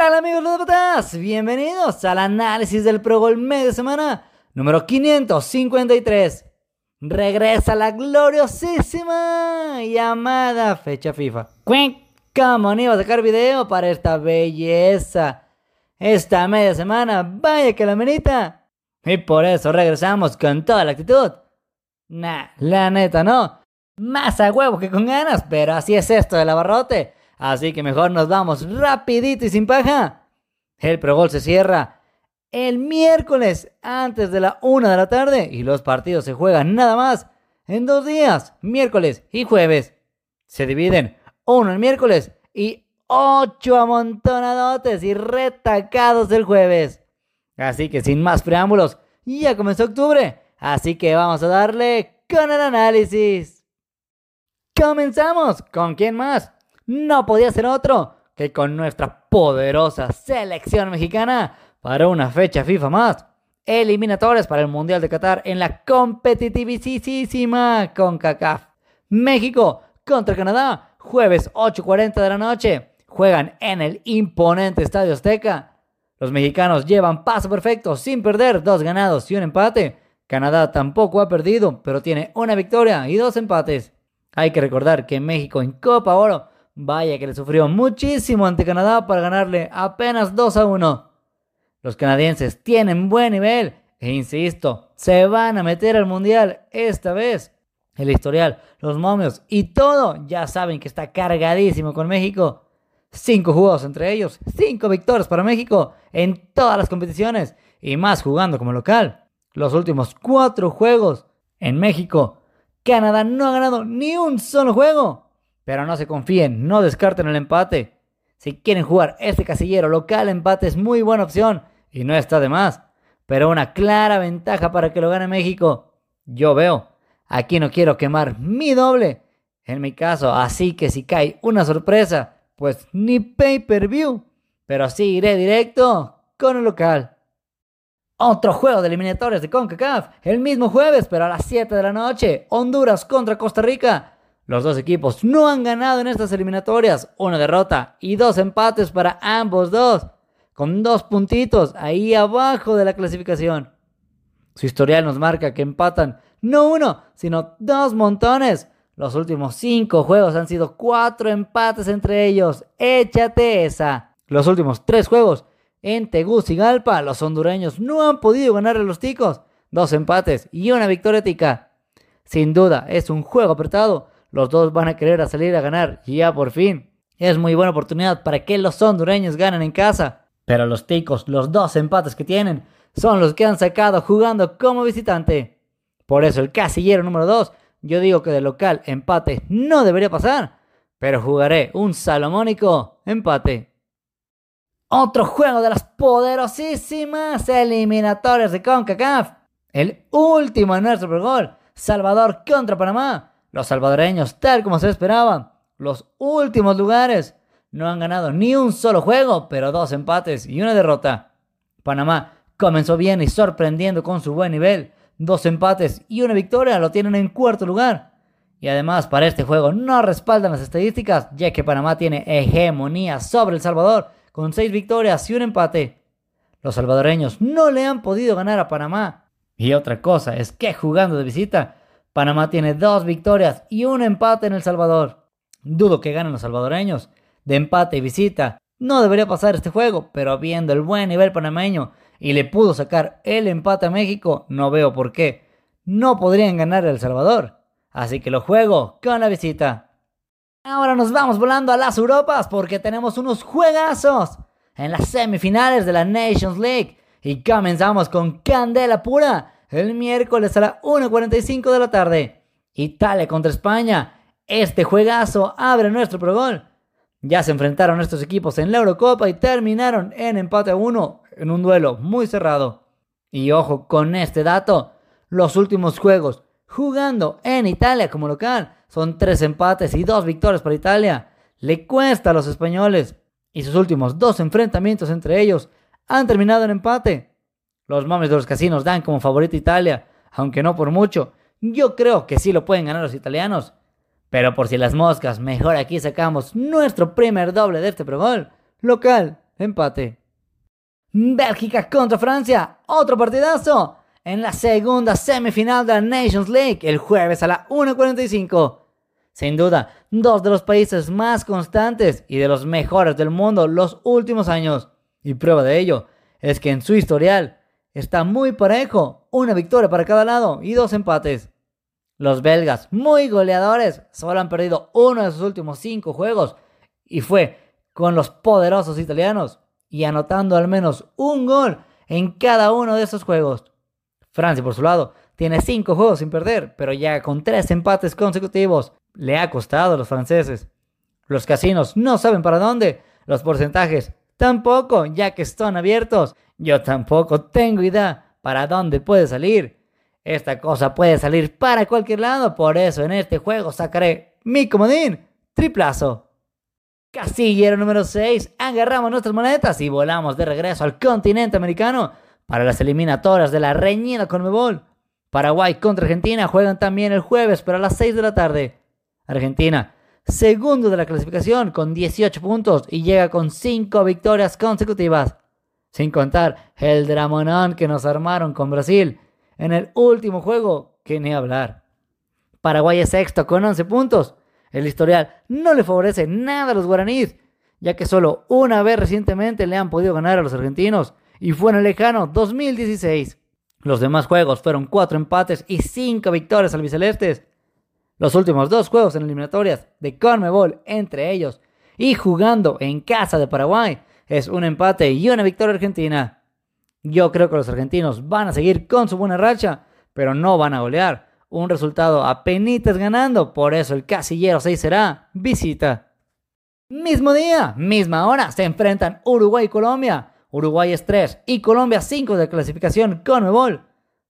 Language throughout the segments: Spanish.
tal amigos los patas? Bienvenidos al análisis del Pro Gol media semana número 553. Regresa la gloriosísima llamada fecha FIFA. ¿Cómo no iba a sacar video para esta belleza? Esta media semana, vaya que la menita. Y por eso regresamos con toda la actitud. Nah, la neta no. Más a huevo que con ganas, pero así es esto del abarrote. Así que mejor nos vamos rapidito y sin paja. El Pro se cierra el miércoles antes de la una de la tarde y los partidos se juegan nada más en dos días, miércoles y jueves. Se dividen uno el miércoles y ocho amontonadotes y retacados el jueves. Así que sin más preámbulos, ya comenzó octubre, así que vamos a darle con el análisis. Comenzamos. ¿Con quién más? No podía ser otro que con nuestra poderosa selección mexicana para una fecha FIFA más. Eliminatorias para el Mundial de Qatar en la competitivísima CONCACAF. México contra Canadá, jueves 8.40 de la noche. Juegan en el imponente Estadio Azteca. Los mexicanos llevan paso perfecto sin perder, dos ganados y un empate. Canadá tampoco ha perdido, pero tiene una victoria y dos empates. Hay que recordar que México en Copa Oro Vaya que le sufrió muchísimo ante Canadá para ganarle apenas 2 a 1. Los canadienses tienen buen nivel e insisto, se van a meter al mundial esta vez. El historial, los momios y todo ya saben que está cargadísimo con México. Cinco juegos entre ellos, cinco victorias para México en todas las competiciones y más jugando como local. Los últimos cuatro juegos en México, Canadá no ha ganado ni un solo juego. Pero no se confíen, no descarten el empate. Si quieren jugar este casillero local, empate es muy buena opción y no está de más. Pero una clara ventaja para que lo gane México. Yo veo, aquí no quiero quemar mi doble. En mi caso, así que si cae una sorpresa, pues ni pay per view. Pero sí iré directo con el local. Otro juego de eliminatorias de CONCACAF, el mismo jueves, pero a las 7 de la noche. Honduras contra Costa Rica. Los dos equipos no han ganado en estas eliminatorias, una derrota y dos empates para ambos dos, con dos puntitos ahí abajo de la clasificación. Su historial nos marca que empatan no uno, sino dos montones. Los últimos cinco juegos han sido cuatro empates entre ellos. Échate esa. Los últimos tres juegos en Tegucigalpa, los hondureños no han podido ganar a los ticos. Dos empates y una victoria tica. Sin duda, es un juego apretado los dos van a querer salir a ganar ya por fin. Es muy buena oportunidad para que los hondureños ganen en casa. Pero los ticos, los dos empates que tienen, son los que han sacado jugando como visitante. Por eso el casillero número 2, yo digo que de local empate no debería pasar, pero jugaré un salomónico empate. Otro juego de las poderosísimas eliminatorias de CONCACAF. El último en nuestro gol. Salvador contra Panamá. Los salvadoreños, tal como se esperaba, los últimos lugares, no han ganado ni un solo juego, pero dos empates y una derrota. Panamá comenzó bien y sorprendiendo con su buen nivel. Dos empates y una victoria lo tienen en cuarto lugar. Y además para este juego no respaldan las estadísticas, ya que Panamá tiene hegemonía sobre El Salvador, con seis victorias y un empate. Los salvadoreños no le han podido ganar a Panamá. Y otra cosa es que jugando de visita, Panamá tiene dos victorias y un empate en El Salvador. Dudo que ganen los salvadoreños. De empate y visita. No debería pasar este juego, pero viendo el buen nivel panameño y le pudo sacar el empate a México, no veo por qué. No podrían ganar El Salvador. Así que lo juego con la visita. Ahora nos vamos volando a las Europas porque tenemos unos juegazos en las semifinales de la Nations League. Y comenzamos con Candela Pura el miércoles a las 1.45 de la tarde. Italia contra España. Este juegazo abre nuestro progol. Ya se enfrentaron estos equipos en la Eurocopa y terminaron en empate a uno en un duelo muy cerrado. Y ojo con este dato, los últimos juegos jugando en Italia como local son tres empates y dos victorias para Italia. Le cuesta a los españoles y sus últimos dos enfrentamientos entre ellos han terminado en empate. Los mames de los casinos dan como favorito Italia, aunque no por mucho. Yo creo que sí lo pueden ganar los italianos. Pero por si las moscas, mejor aquí sacamos nuestro primer doble de este Pro Local, empate. Bélgica contra Francia, otro partidazo. En la segunda semifinal de la Nations League, el jueves a la 1.45. Sin duda, dos de los países más constantes y de los mejores del mundo los últimos años. Y prueba de ello es que en su historial está muy parejo, una victoria para cada lado y dos empates. Los belgas, muy goleadores, solo han perdido uno de sus últimos cinco juegos y fue con los poderosos italianos y anotando al menos un gol en cada uno de esos juegos. Francia, por su lado, tiene cinco juegos sin perder, pero ya con tres empates consecutivos le ha costado a los franceses. Los casinos no saben para dónde, los porcentajes tampoco, ya que están abiertos. Yo tampoco tengo idea para dónde puede salir. Esta cosa puede salir para cualquier lado, por eso en este juego sacaré mi comodín, triplazo. Casillero número 6, agarramos nuestras monedas y volamos de regreso al continente americano para las eliminatorias de la reñida Conmebol. Paraguay contra Argentina juegan también el jueves, pero a las 6 de la tarde. Argentina, segundo de la clasificación con 18 puntos y llega con 5 victorias consecutivas. Sin contar el dramonón que nos armaron con Brasil en el último juego, que ni hablar. Paraguay es sexto con 11 puntos. El historial no le favorece nada a los guaraníes, ya que solo una vez recientemente le han podido ganar a los argentinos, y fue en el lejano 2016. Los demás juegos fueron 4 empates y 5 victorias albicelestes. Los últimos dos juegos en eliminatorias de Conmebol entre ellos y jugando en casa de Paraguay es un empate y una victoria argentina. Yo creo que los argentinos van a seguir con su buena racha, pero no van a golear. Un resultado a penitas ganando, por eso el casillero 6 será visita. Mismo día, misma hora, se enfrentan Uruguay y Colombia. Uruguay es 3 y Colombia 5 de clasificación Conmebol.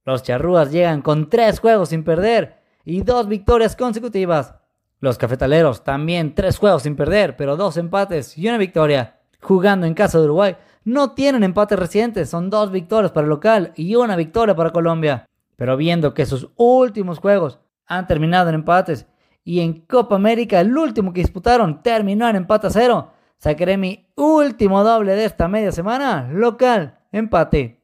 Los charrúas llegan con 3 juegos sin perder y dos victorias consecutivas. Los cafetaleros también tres juegos sin perder, pero dos empates y una victoria. Jugando en casa de Uruguay, no tienen empates recientes, son dos victorias para el local y una victoria para Colombia. Pero viendo que sus últimos juegos han terminado en empates y en Copa América el último que disputaron terminó en empate a cero, sacaré mi último doble de esta media semana, local, empate.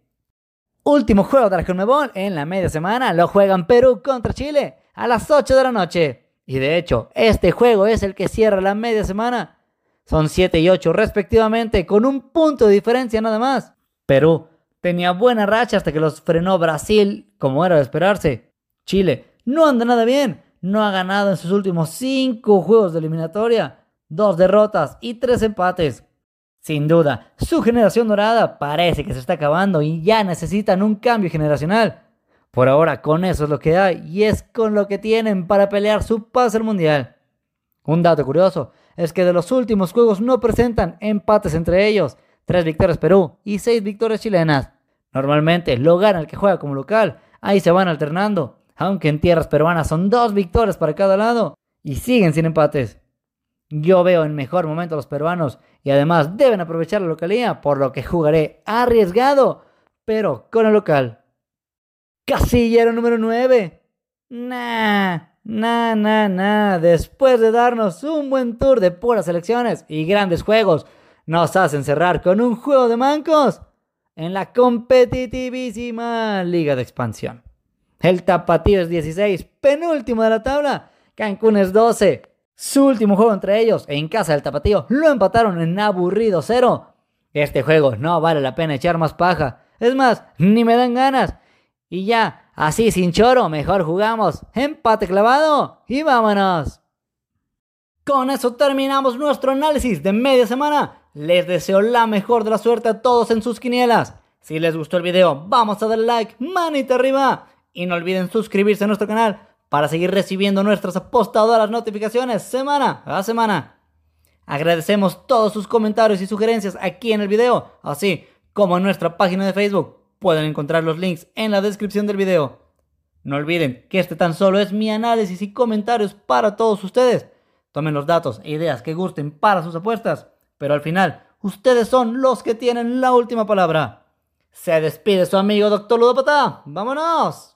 Último juego de la Conmebol en la media semana lo juegan Perú contra Chile a las 8 de la noche. Y de hecho, este juego es el que cierra la media semana. Son 7 y 8 respectivamente, con un punto de diferencia nada más. Perú tenía buena racha hasta que los frenó Brasil, como era de esperarse. Chile no anda nada bien, no ha ganado en sus últimos 5 juegos de eliminatoria, dos derrotas y tres empates. Sin duda, su generación dorada parece que se está acabando y ya necesitan un cambio generacional. Por ahora, con eso es lo que hay y es con lo que tienen para pelear su pase al mundial. Un dato curioso es que de los últimos juegos no presentan empates entre ellos, tres victorias Perú y seis victorias chilenas. Normalmente lo gana el que juega como local, ahí se van alternando, aunque en tierras peruanas son dos victorias para cada lado y siguen sin empates. Yo veo en mejor momento a los peruanos y además deben aprovechar la localidad, por lo que jugaré arriesgado, pero con el local. Casillero número 9. Nah, nah, nah, nah. Después de darnos un buen tour de puras elecciones y grandes juegos, nos hacen cerrar con un juego de mancos en la competitivísima Liga de Expansión. El Tapatío es 16, penúltimo de la tabla. Cancún es 12. Su último juego entre ellos, en casa del Tapatío, lo empataron en aburrido cero. Este juego no vale la pena echar más paja. Es más, ni me dan ganas. Y ya, así sin choro, mejor jugamos. Empate clavado y vámonos. Con eso terminamos nuestro análisis de media semana. Les deseo la mejor de la suerte a todos en sus quinielas. Si les gustó el video, vamos a darle like, manita arriba. Y no olviden suscribirse a nuestro canal para seguir recibiendo nuestras apostadoras notificaciones semana a semana. Agradecemos todos sus comentarios y sugerencias aquí en el video, así como en nuestra página de Facebook. Pueden encontrar los links en la descripción del video. No olviden que este tan solo es mi análisis y comentarios para todos ustedes. Tomen los datos e ideas que gusten para sus apuestas, pero al final ustedes son los que tienen la última palabra. Se despide su amigo Doctor Ludopata. ¡Vámonos!